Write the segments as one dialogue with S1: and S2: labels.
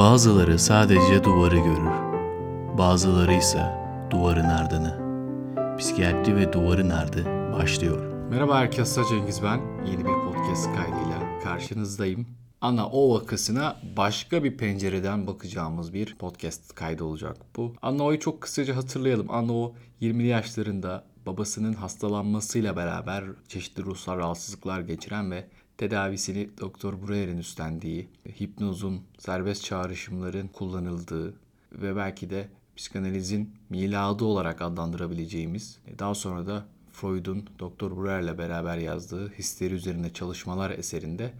S1: Bazıları sadece duvarı görür. Bazıları ise duvarın ardını. Psikiyatri ve duvarın ardı başlıyor.
S2: Merhaba herkese Cengiz ben. Yeni bir podcast kaydıyla karşınızdayım. Ana O vakasına başka bir pencereden bakacağımız bir podcast kaydı olacak bu. Ana O'yu çok kısaca hatırlayalım. Ana O 20'li yaşlarında babasının hastalanmasıyla beraber çeşitli ruhsal rahatsızlıklar geçiren ve tedavisini Doktor Breuer'in üstlendiği, hipnozun, serbest çağrışımların kullanıldığı ve belki de psikanalizin miladı olarak adlandırabileceğimiz, daha sonra da Freud'un Doktor Breuer'le beraber yazdığı Histeri Üzerine Çalışmalar eserinde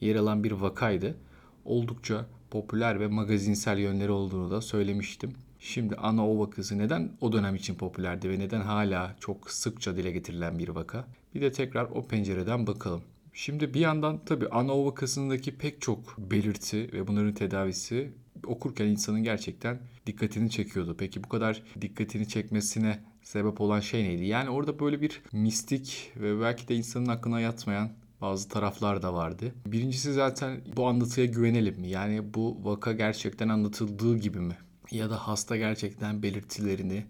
S2: yer alan bir vakaydı. Oldukça popüler ve magazinsel yönleri olduğunu da söylemiştim. Şimdi ana o vakası neden o dönem için popülerdi ve neden hala çok sıkça dile getirilen bir vaka? Bir de tekrar o pencereden bakalım. Şimdi bir yandan tabii ana vakasındaki pek çok belirti ve bunların tedavisi okurken insanın gerçekten dikkatini çekiyordu. Peki bu kadar dikkatini çekmesine sebep olan şey neydi? Yani orada böyle bir mistik ve belki de insanın aklına yatmayan bazı taraflar da vardı. Birincisi zaten bu anlatıya güvenelim mi? Yani bu vaka gerçekten anlatıldığı gibi mi? Ya da hasta gerçekten belirtilerini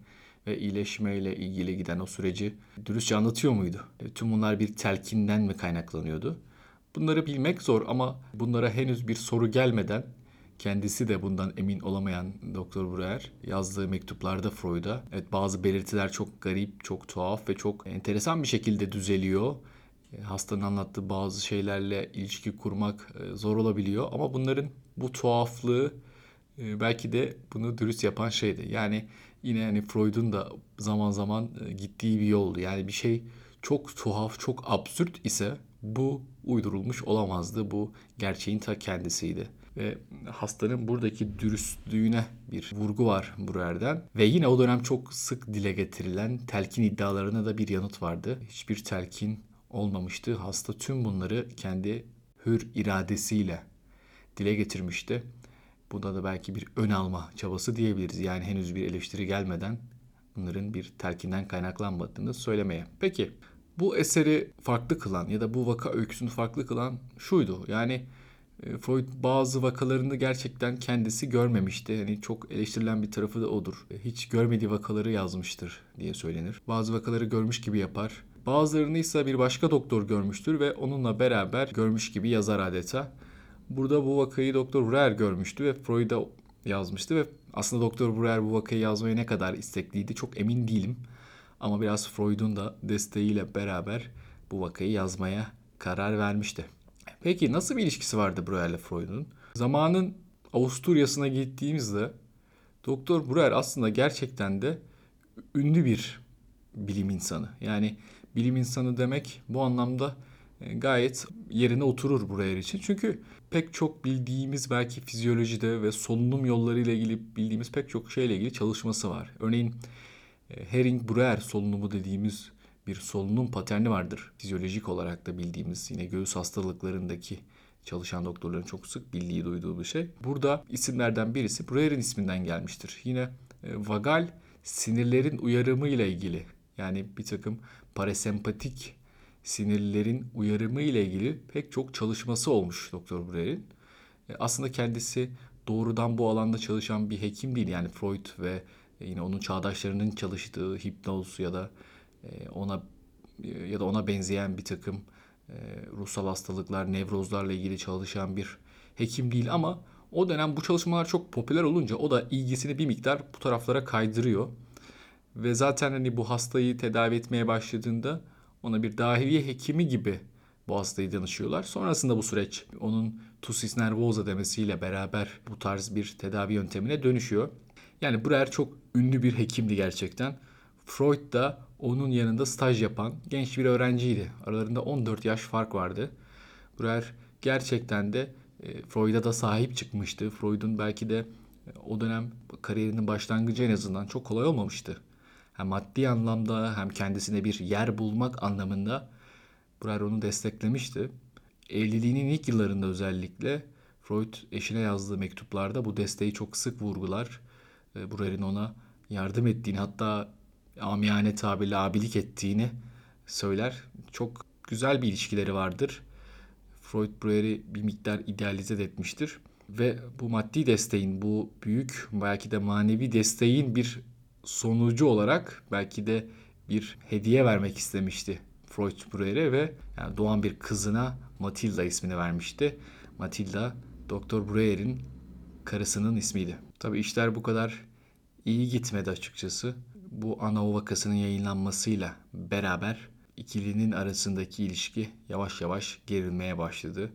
S2: ve iyileşmeyle ilgili giden o süreci dürüstçe anlatıyor muydu? E, tüm bunlar bir telkinden mi kaynaklanıyordu? Bunları bilmek zor ama bunlara henüz bir soru gelmeden kendisi de bundan emin olamayan Doktor Breuer yazdığı mektuplarda Freud'a evet bazı belirtiler çok garip, çok tuhaf ve çok enteresan bir şekilde düzeliyor. E, hastanın anlattığı bazı şeylerle ilişki kurmak e, zor olabiliyor ama bunların bu tuhaflığı belki de bunu dürüst yapan şeydi. Yani yine hani Freud'un da zaman zaman e, gittiği bir yoldu. Yani bir şey çok tuhaf, çok absürt ise bu uydurulmuş olamazdı. Bu gerçeğin ta kendisiydi. Ve hastanın buradaki dürüstlüğüne bir vurgu var Breuer'den. Ve yine o dönem çok sık dile getirilen telkin iddialarına da bir yanıt vardı. Hiçbir telkin olmamıştı. Hasta tüm bunları kendi hür iradesiyle dile getirmişti. Bunda da belki bir ön alma çabası diyebiliriz. Yani henüz bir eleştiri gelmeden bunların bir telkinden kaynaklanmadığını söylemeye. Peki bu eseri farklı kılan ya da bu vaka öyküsünü farklı kılan şuydu. Yani e, Freud bazı vakalarını gerçekten kendisi görmemişti. Hani çok eleştirilen bir tarafı da odur. E, hiç görmediği vakaları yazmıştır diye söylenir. Bazı vakaları görmüş gibi yapar. Bazılarını ise bir başka doktor görmüştür ve onunla beraber görmüş gibi yazar adeta. Burada bu vakayı Doktor Breuer görmüştü ve Freud'a yazmıştı ve aslında Doktor Breuer bu vakayı yazmaya ne kadar istekliydi çok emin değilim. Ama biraz Freud'un da desteğiyle beraber bu vakayı yazmaya karar vermişti. Peki nasıl bir ilişkisi vardı Breuer ile Freud'un? Zamanın Avusturya'sına gittiğimizde Doktor Breuer aslında gerçekten de ünlü bir bilim insanı. Yani bilim insanı demek bu anlamda e, gayet yerine oturur Breuer için. Çünkü pek çok bildiğimiz belki fizyolojide ve solunum yolları ile ilgili bildiğimiz pek çok şeyle ilgili çalışması var. Örneğin e, Herring-Breuer solunumu dediğimiz bir solunum paterni vardır. Fizyolojik olarak da bildiğimiz yine göğüs hastalıklarındaki çalışan doktorların çok sık bildiği duyduğu bir şey. Burada isimlerden birisi Breuer'in isminden gelmiştir. Yine e, vagal sinirlerin uyarımı ile ilgili yani bir takım parasempatik sinirlerin uyarımı ile ilgili pek çok çalışması olmuş Doktor Breuer'in. E, aslında kendisi doğrudan bu alanda çalışan bir hekim değil. Yani Freud ve yine onun çağdaşlarının çalıştığı hipnoz ya da e, ona e, ya da ona benzeyen bir takım ruhsal hastalıklar, nevrozlarla ilgili çalışan bir hekim değil ama o dönem bu çalışmalar çok popüler olunca o da ilgisini bir miktar bu taraflara kaydırıyor. Ve zaten hani bu hastayı tedavi etmeye başladığında ona bir dahiliye hekimi gibi bu hastayı danışıyorlar. Sonrasında bu süreç onun tusis nervosa demesiyle beraber bu tarz bir tedavi yöntemine dönüşüyor. Yani Breuer çok ünlü bir hekimdi gerçekten. Freud da onun yanında staj yapan genç bir öğrenciydi. Aralarında 14 yaş fark vardı. Breuer gerçekten de e, Freud'a da sahip çıkmıştı. Freud'un belki de e, o dönem kariyerinin başlangıcı en azından çok kolay olmamıştı hem maddi anlamda hem kendisine bir yer bulmak anlamında Breuer onu desteklemişti. Evliliğinin ilk yıllarında özellikle Freud eşine yazdığı mektuplarda bu desteği çok sık vurgular. E, Breuer'in ona yardım ettiğini hatta amiyane tabirle abilik ettiğini söyler. Çok güzel bir ilişkileri vardır. Freud Breuer'i bir miktar idealize etmiştir. ve bu maddi desteğin, bu büyük belki de manevi desteğin bir sonucu olarak belki de bir hediye vermek istemişti Freud Breuer'e ve yani doğan bir kızına Matilda ismini vermişti. Matilda Doktor Breuer'in karısının ismiydi. Tabii işler bu kadar iyi gitmedi açıkçası. Bu ana vakasının yayınlanmasıyla beraber ikilinin arasındaki ilişki yavaş yavaş gerilmeye başladı.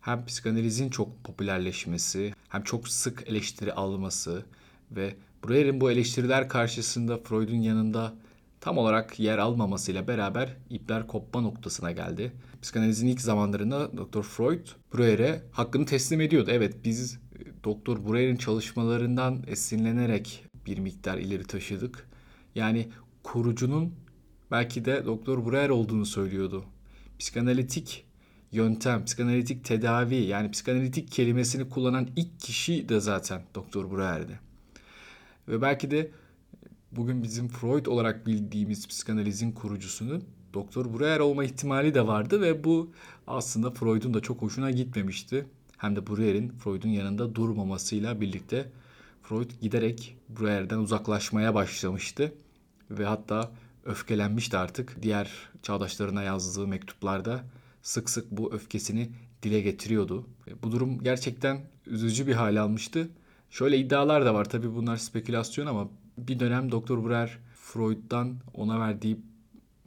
S2: Hem psikanalizin çok popülerleşmesi, hem çok sık eleştiri alması ve Breuer'in bu eleştiriler karşısında Freud'un yanında tam olarak yer almamasıyla beraber ipler kopma noktasına geldi. Psikanalizin ilk zamanlarında Dr. Freud Breuer'e hakkını teslim ediyordu. Evet biz e, Dr. Breuer'in çalışmalarından esinlenerek bir miktar ileri taşıdık. Yani kurucunun belki de Doktor Breuer olduğunu söylüyordu. Psikanalitik yöntem, psikanalitik tedavi yani psikanalitik kelimesini kullanan ilk kişi de zaten Doktor Breuer'di. Ve belki de bugün bizim Freud olarak bildiğimiz psikanalizin kurucusunun Doktor Breuer olma ihtimali de vardı ve bu aslında Freud'un da çok hoşuna gitmemişti. Hem de Breuer'in Freud'un yanında durmamasıyla birlikte Freud giderek Breuer'den uzaklaşmaya başlamıştı ve hatta öfkelenmişti artık. Diğer çağdaşlarına yazdığı mektuplarda sık sık bu öfkesini dile getiriyordu. Bu durum gerçekten üzücü bir hal almıştı. Şöyle iddialar da var tabii bunlar spekülasyon ama bir dönem Doktor Breuer Freud'dan ona verdiği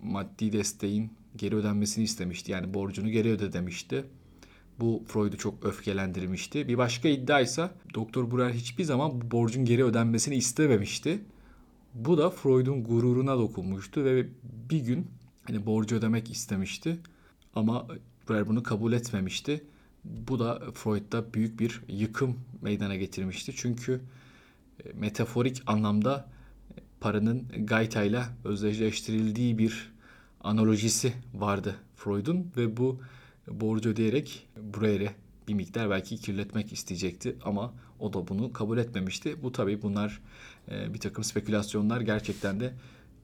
S2: maddi desteğin geri ödenmesini istemişti. Yani borcunu geri öde demişti. Bu Freud'u çok öfkelendirmişti. Bir başka iddia ise Doktor Breuer hiçbir zaman bu borcun geri ödenmesini istememişti. Bu da Freud'un gururuna dokunmuştu ve bir gün hani borcu ödemek istemişti ama Breuer bunu kabul etmemişti. Bu da Freud'da büyük bir yıkım meydana getirmişti. Çünkü e, metaforik anlamda paranın gaytayla özdeşleştirildiği bir analojisi vardı Freud'un ve bu borcu ödeyerek Breuer'e bir miktar belki kirletmek isteyecekti ama o da bunu kabul etmemişti. Bu tabii bunlar e, bir takım spekülasyonlar gerçekten de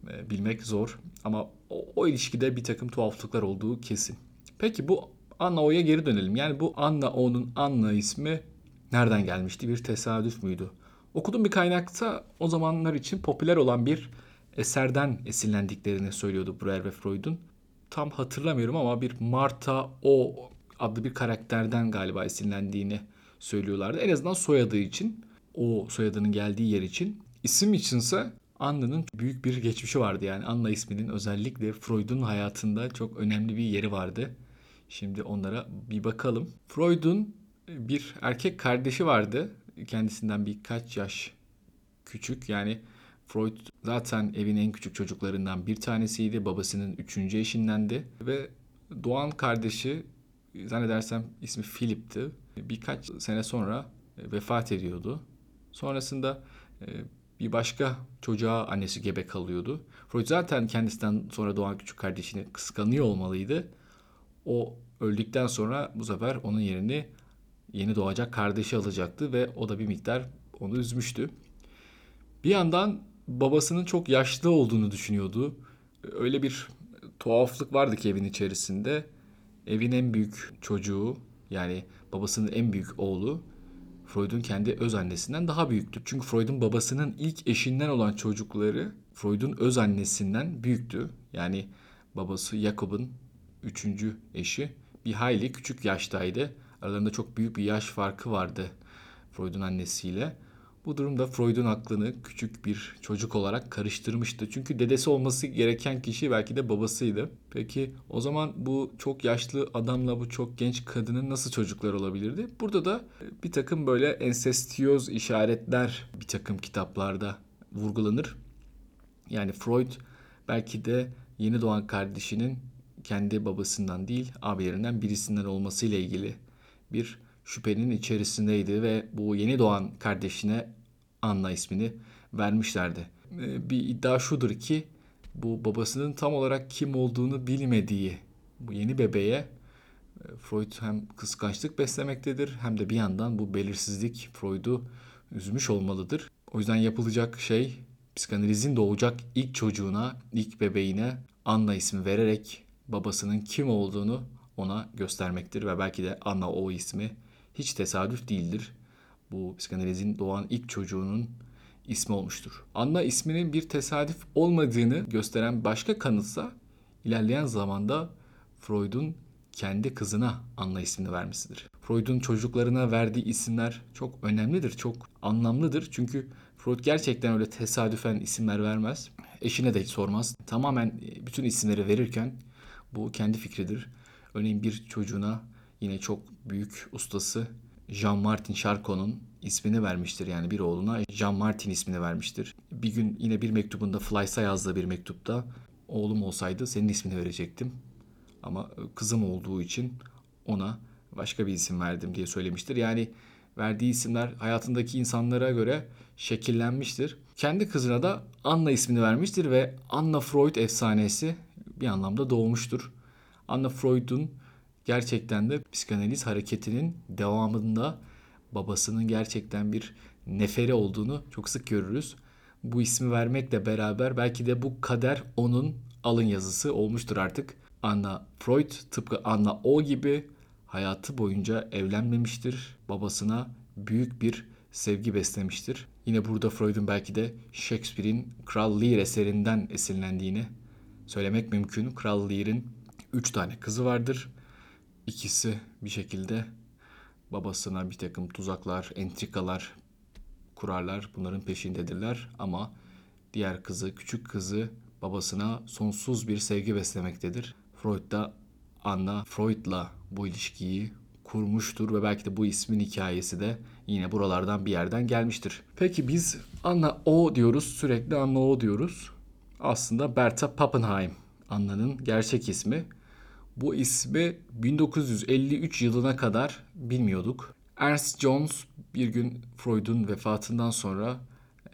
S2: e, bilmek zor ama o, o ilişkide bir takım tuhaflıklar olduğu kesin. Peki bu Anna O'ya geri dönelim. Yani bu Anna O'nun Anna ismi nereden gelmişti? Bir tesadüf müydü? Okuduğum bir kaynakta o zamanlar için popüler olan bir eserden esinlendiklerini söylüyordu Breuer ve Freud'un. Tam hatırlamıyorum ama bir Martha O adlı bir karakterden galiba esinlendiğini söylüyorlardı. En azından soyadı için, o soyadının geldiği yer için. İsim içinse Anna'nın büyük bir geçmişi vardı yani. Anna isminin özellikle Freud'un hayatında çok önemli bir yeri vardı. Şimdi onlara bir bakalım. Freud'un bir erkek kardeşi vardı. Kendisinden birkaç yaş küçük. Yani Freud zaten evin en küçük çocuklarından bir tanesiydi. Babasının üçüncü eşindendi. Ve doğan kardeşi zannedersem ismi Philip'ti. Birkaç sene sonra vefat ediyordu. Sonrasında e, bir başka çocuğa annesi gebe kalıyordu. Freud zaten kendisinden sonra doğan küçük kardeşini kıskanıyor olmalıydı. O öldükten sonra bu sefer onun yerini yeni doğacak kardeşi alacaktı ve o da bir miktar onu üzmüştü. Bir yandan babasının çok yaşlı olduğunu düşünüyordu. Öyle bir tuhaflık vardı ki evin içerisinde. Evin en büyük çocuğu yani babasının en büyük oğlu Freud'un kendi öz annesinden daha büyüktü. Çünkü Freud'un babasının ilk eşinden olan çocukları Freud'un öz annesinden büyüktü. Yani babası Jakob'un üçüncü eşi bir hayli küçük yaştaydı. Aralarında çok büyük bir yaş farkı vardı Freud'un annesiyle. Bu durumda Freud'un aklını küçük bir çocuk olarak karıştırmıştı. Çünkü dedesi olması gereken kişi belki de babasıydı. Peki o zaman bu çok yaşlı adamla bu çok genç kadının nasıl çocuklar olabilirdi? Burada da bir takım böyle ensestiyoz işaretler bir takım kitaplarda vurgulanır. Yani Freud belki de yeni doğan kardeşinin kendi babasından değil abilerinden birisinden olmasıyla ilgili bir şüphenin içerisindeydi ve bu yeni doğan kardeşine Anna ismini vermişlerdi. Ee, bir iddia şudur ki bu babasının tam olarak kim olduğunu bilmediği bu yeni bebeğe e, Freud hem kıskançlık beslemektedir hem de bir yandan bu belirsizlik Freud'u üzmüş olmalıdır. O yüzden yapılacak şey psikanalizin doğacak ilk çocuğuna, ilk bebeğine Anna ismi vererek babasının kim olduğunu ona göstermektir ve belki de Anna o ismi hiç tesadüf değildir. bu psikanalizin doğan ilk çocuğunun ismi olmuştur. Anna isminin bir tesadüf olmadığını gösteren başka kanıtsa ilerleyen zamanda Freud'un kendi kızına Anna ismini vermesidir. Freud'un çocuklarına verdiği isimler çok önemlidir, çok anlamlıdır. Çünkü Freud gerçekten öyle tesadüfen isimler vermez. Eşine de hiç sormaz. Tamamen e, bütün isimleri verirken bu kendi fikridir. Örneğin bir çocuğuna yine çok büyük ustası Jean-Martin Charcot'un ismini vermiştir. Yani bir oğluna Jean-Martin ismini vermiştir. Bir gün yine bir mektubunda Fleiss'a yazdığı bir mektupta oğlum olsaydı senin ismini verecektim. Ama kızım olduğu için ona başka bir isim verdim diye söylemiştir. Yani verdiği isimler hayatındaki insanlara göre şekillenmiştir. Kendi kızına da Anna ismini vermiştir ve Anna Freud efsanesi bir anlamda doğmuştur. Anna Freud'un gerçekten de psikanaliz hareketinin devamında babasının gerçekten bir neferi olduğunu çok sık görürüz. Bu ismi vermekle beraber belki de bu kader onun alın yazısı olmuştur artık. Anna Freud tıpkı Anna O gibi hayatı boyunca evlenmemiştir. Babasına büyük bir sevgi beslemiştir. Yine burada Freud'un belki de Shakespeare'in Kral Lear eserinden esinlendiğini söylemek mümkün. Kral Lear'in 3 tane kızı vardır. İkisi bir şekilde babasına bir takım tuzaklar, entrikalar kurarlar. Bunların peşindedirler ama diğer kızı, küçük kızı babasına sonsuz bir sevgi beslemektedir. Freud da Anna Freud'la bu ilişkiyi kurmuştur ve belki de bu ismin hikayesi de yine buralardan bir yerden gelmiştir. Peki biz Anna O diyoruz, sürekli Anna O diyoruz. Aslında Bertha Pappenheim Anna'nın gerçek ismi. Bu ismi 1953 yılına kadar bilmiyorduk. Ernst Jones bir gün Freud'un vefatından sonra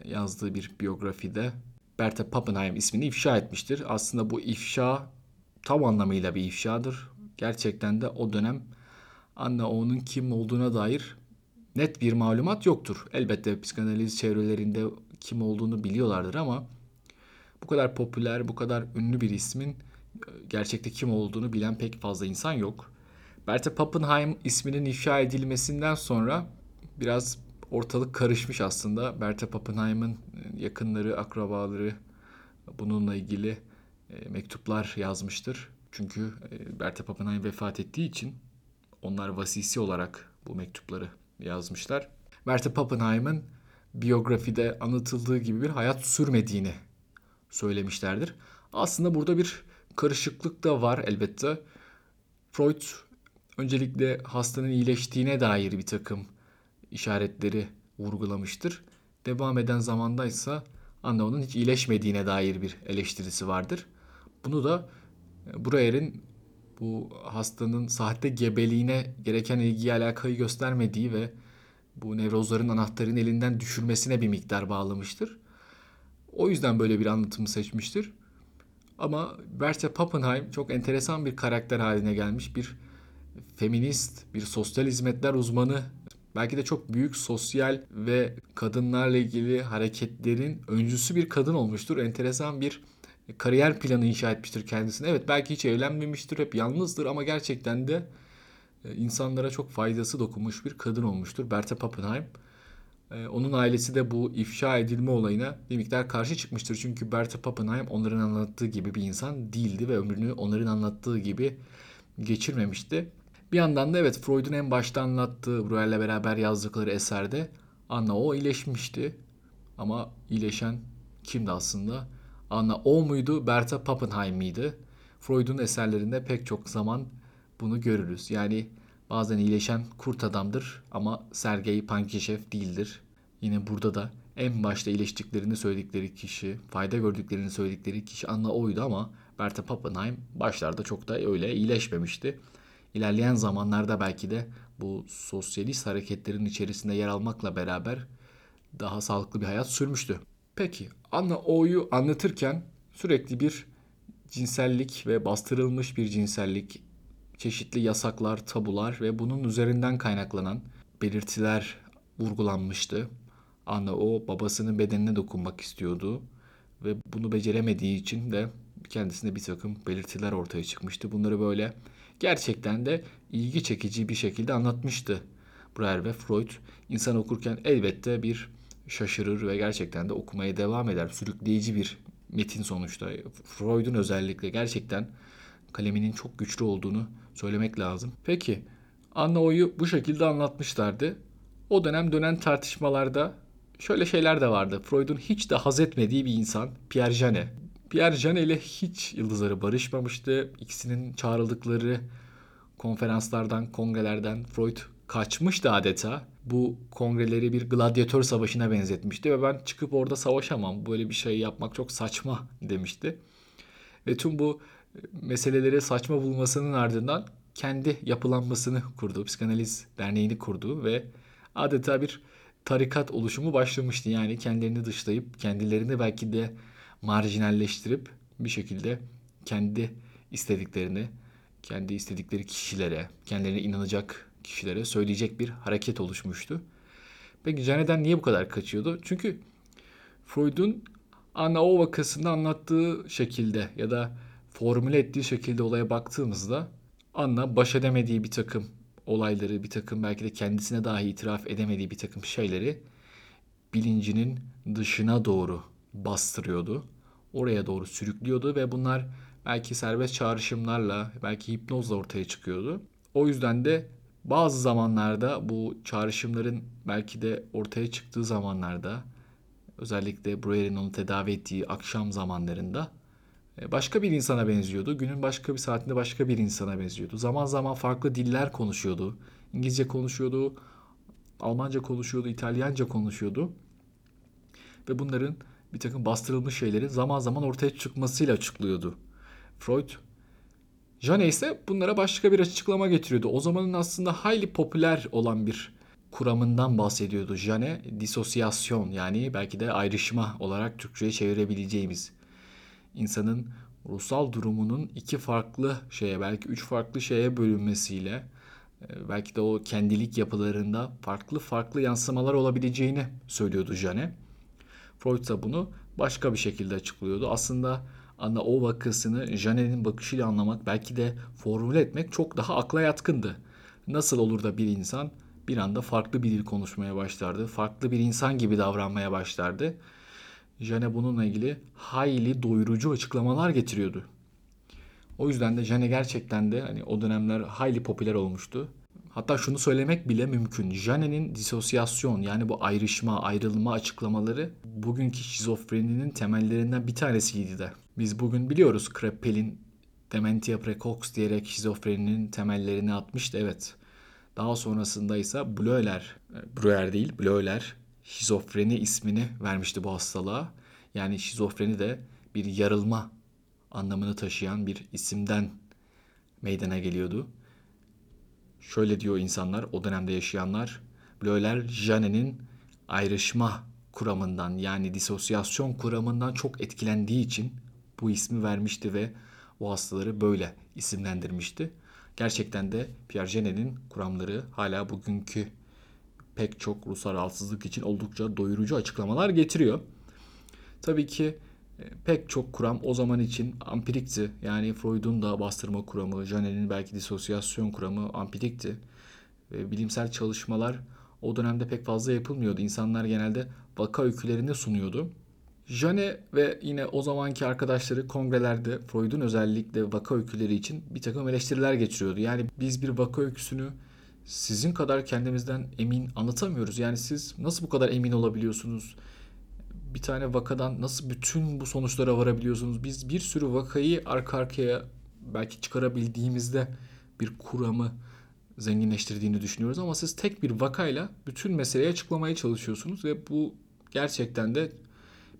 S2: yazdığı bir biyografide Bertha Pappenheim ismini ifşa etmiştir. Aslında bu ifşa tam anlamıyla bir ifşadır. Gerçekten de o dönem Anna O'nun kim olduğuna dair net bir malumat yoktur. Elbette psikanaliz çevrelerinde kim olduğunu biliyorlardır ama bu kadar popüler, bu kadar ünlü bir ismin e, gerçekte kim olduğunu bilen pek fazla insan yok. Bertha Pappenheim isminin ifşa edilmesinden sonra biraz ortalık karışmış aslında. Bertha Pappenheim'in e, yakınları, akrabaları bununla ilgili e, mektuplar yazmıştır. Çünkü Bertha Pappenheim vefat ettiği için onlar vasisi olarak bu mektupları yazmışlar. Bertha Pappenheim'in biyografide anlatıldığı gibi bir hayat sürmediğini söylemişlerdir. Aslında burada bir karışıklık da var elbette. Freud öncelikle hastanın iyileştiğine dair bir takım işaretleri vurgulamıştır. Devam eden zamandaysa Anna onun hiç iyileşmediğine dair bir eleştirisi vardır. Bunu da e, Breuer'in bu hastanın sahte gebeliğine gereken ilgiyi alakayı göstermediği ve bu nevrozların anahtarını elinden düşürmesine bir miktar bağlamıştır. O yüzden böyle bir anlatımı seçmiştir. Ama Bertha Pappenheim çok enteresan bir karakter haline gelmiş bir feminist, bir sosyal hizmetler uzmanı. Belki de çok büyük sosyal ve kadınlarla ilgili hareketlerin öncüsü bir kadın olmuştur. Enteresan bir kariyer planı inşa etmiştir kendisine. Evet belki hiç evlenmemiştir, hep yalnızdır ama gerçekten de e, insanlara çok faydası dokunmuş bir kadın olmuştur. Bertha Pappenheim. E, onun ailesi de bu ifşa edilme olayına bir miktar karşı çıkmıştır. Çünkü Bertha Pappenheim onların anlattığı gibi bir insan değildi ve ömrünü onların anlattığı gibi geçirmemişti. Bir yandan da evet Freud'un en başta anlattığı Breuer'le beraber yazdıkları eserde Anna o iyileşmişti. Ama iyileşen kimdi aslında? Anna O muydu, Bertha Pappenheim miydi? Freud'un eserlerinde pek çok zaman bunu görürüz. Yani bazen iyileşen kurt adamdır ama Sergei Pankişev değildir. Yine burada da en başta iyileştiklerini söyledikleri kişi, fayda gördüklerini söyledikleri kişi Anna O'ydu ama Bertha Pappenheim başlarda çok da öyle iyileşmemişti. İlerleyen zamanlarda belki de bu sosyalist hareketlerin içerisinde yer almakla beraber daha sağlıklı bir hayat sürmüştü. Peki Anna O'yu anlatırken sürekli bir cinsellik ve bastırılmış bir cinsellik, çeşitli yasaklar, tabular ve bunun üzerinden kaynaklanan belirtiler vurgulanmıştı. Anna O babasının bedenine dokunmak istiyordu ve bunu beceremediği için de kendisinde bir takım belirtiler ortaya çıkmıştı. Bunları böyle gerçekten de ilgi çekici bir şekilde anlatmıştı. Breuer ve Freud insan okurken elbette bir şaşırır ve gerçekten de okumaya devam eder. Sürükleyici bir metin sonuçta. Freud'un özellikle gerçekten kaleminin çok güçlü olduğunu söylemek lazım. Peki Anna O'yu bu şekilde anlatmışlardı. O dönem dönen tartışmalarda şöyle şeyler de vardı. Freud'un hiç de haz etmediği bir insan Pierre Janet. Pierre Janet ile hiç yıldızları barışmamıştı. İkisinin çağrıldıkları konferanslardan, kongrelerden Freud kaçmıştı adeta. Bu kongreleri bir gladyatör savaşına benzetmişti ve ben çıkıp orada savaşamam. Böyle bir şey yapmak çok saçma demişti. Ve tüm bu meseleleri saçma bulmasının ardından kendi yapılanmasını kurdu. Psikanaliz derneğini kurdu ve adeta bir tarikat oluşumu başlamıştı. Yani kendilerini dışlayıp kendilerini belki de marjinalleştirip bir şekilde kendi istediklerini, kendi istedikleri kişilere, kendilerine inanacak kişilere söyleyecek bir hareket oluşmuştu. Peki Janet'den niye bu kadar kaçıyordu? Çünkü Freud'un Anna O vakasında anlattığı şekilde ya da formüle ettiği şekilde olaya baktığımızda Anna baş edemediği bir takım olayları, bir takım belki de kendisine dahi itiraf edemediği bir takım şeyleri bilincinin dışına doğru bastırıyordu. Oraya doğru sürüklüyordu ve bunlar belki serbest çağrışımlarla, belki hipnozla ortaya çıkıyordu. O yüzden de bazı zamanlarda bu çağrışımların belki de ortaya çıktığı zamanlarda özellikle Breuer'in onu tedavi ettiği akşam zamanlarında başka bir insana benziyordu. Günün başka bir saatinde başka bir insana benziyordu. Zaman zaman farklı diller konuşuyordu. İngilizce konuşuyordu, Almanca konuşuyordu, İtalyanca konuşuyordu. Ve bunların bir takım bastırılmış şeyleri zaman zaman ortaya çıkmasıyla açıklıyordu. Freud Jane ise bunlara başka bir açıklama getiriyordu. O zamanın aslında hayli popüler olan bir kuramından bahsediyordu. Jane, disosyasyon yani belki de ayrışma olarak Türkçe'ye çevirebileceğimiz insanın ruhsal durumunun iki farklı şeye belki üç farklı şeye bölünmesiyle e, belki de o kendilik yapılarında farklı farklı yansımalar olabileceğini söylüyordu Jane. Freud ise bunu başka bir şekilde açıklıyordu. Aslında Anna o vakasını Janet'in bakışıyla anlamak belki de formüle etmek çok daha akla yatkındı. Nasıl olur da bir insan bir anda farklı bir dil konuşmaya başlardı. Farklı bir insan gibi davranmaya başlardı. Jane bununla ilgili hayli doyurucu açıklamalar getiriyordu. O yüzden de Jane gerçekten de hani o dönemler hayli popüler olmuştu. Hatta şunu söylemek bile mümkün. Jane'nin disosyasyon yani bu ayrışma, ayrılma açıklamaları bugünkü şizofreninin temellerinden bir tanesiydi de. Biz bugün biliyoruz Kraepel'in dementia precox diyerek şizofreninin temellerini atmıştı evet. Daha sonrasında ise Bleuler, e, Breuer değil Bleuler şizofreni ismini vermişti bu hastalığa. Yani şizofreni de bir yarılma anlamını taşıyan bir isimden meydana geliyordu. Şöyle diyor insanlar, o dönemde yaşayanlar. Bleuler, Janet'in ayrışma kuramından yani disosyasyon kuramından çok etkilendiği için bu ismi vermişti ve o hastaları böyle isimlendirmişti. Gerçekten de Pierre Janet'in kuramları hala bugünkü pek çok ruhsal rahatsızlık için oldukça doyurucu açıklamalar getiriyor. Tabii ki e, pek çok kuram o zaman için ampirikti. Yani Freud'un da bastırma kuramı, Janet'in belki disosyasyon kuramı ampirikti. Ve bilimsel çalışmalar o dönemde pek fazla yapılmıyordu. İnsanlar genelde vaka öykülerini sunuyordu. Jane ve yine o zamanki arkadaşları kongrelerde Freud'un özellikle vaka öyküleri için bir takım eleştiriler geçiriyordu. Yani biz bir vaka öyküsünü sizin kadar kendimizden emin anlatamıyoruz. Yani siz nasıl bu kadar emin olabiliyorsunuz? Bir tane vakadan nasıl bütün bu sonuçlara varabiliyorsunuz? Biz bir sürü vakayı arka arkaya belki çıkarabildiğimizde bir kuramı zenginleştirdiğini düşünüyoruz ama siz tek bir vakayla bütün meseleyi açıklamaya çalışıyorsunuz ve bu gerçekten de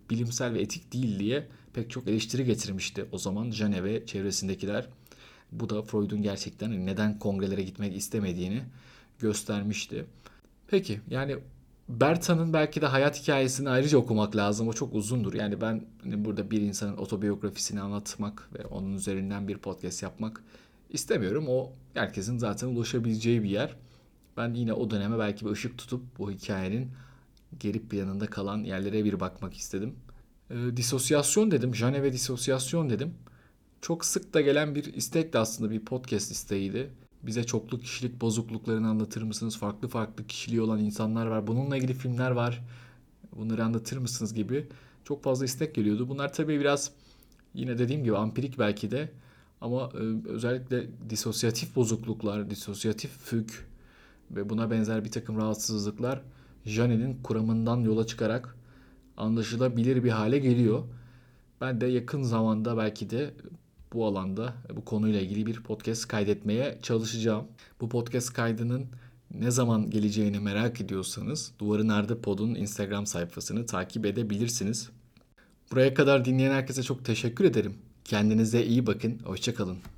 S2: bilimsel ve etik değil diye pek çok eleştiri getirmişti o zaman Jane ve çevresindekiler. Bu da Freud'un gerçekten neden kongrelere gitmek istemediğini göstermişti. Peki yani Berta'nın belki de hayat hikayesini ayrıca okumak lazım. O çok uzundur. Yani ben hani burada bir insanın otobiyografisini anlatmak ve onun üzerinden bir podcast yapmak istemiyorum. O herkesin zaten ulaşabileceği bir yer. Ben yine o döneme belki bir ışık tutup bu hikayenin geri planında kalan yerlere bir bakmak istedim. E, disosyasyon dedim. Jane ve disosyasyon dedim. Çok sık da gelen bir istek de aslında bir podcast isteğiydi. Bize çoklu kişilik bozukluklarını anlatır mısınız? Farklı farklı kişiliği olan insanlar var. Bununla ilgili filmler var. Bunları anlatır mısınız gibi çok fazla istek geliyordu. Bunlar tabii biraz yine dediğim gibi ampirik belki de ama e, özellikle disosyatif bozukluklar, disosyatif füg ve buna benzer bir takım rahatsızlıklar Jane'nin kuramından yola çıkarak anlaşılabilir bir hale geliyor. Ben de yakın zamanda belki de bu alanda bu konuyla ilgili bir podcast kaydetmeye çalışacağım. Bu podcast kaydının ne zaman geleceğini merak ediyorsanız Duvarı Nerede Pod'un Instagram sayfasını takip edebilirsiniz. Buraya kadar dinleyen herkese çok teşekkür ederim. Kendinize iyi bakın. Hoşçakalın.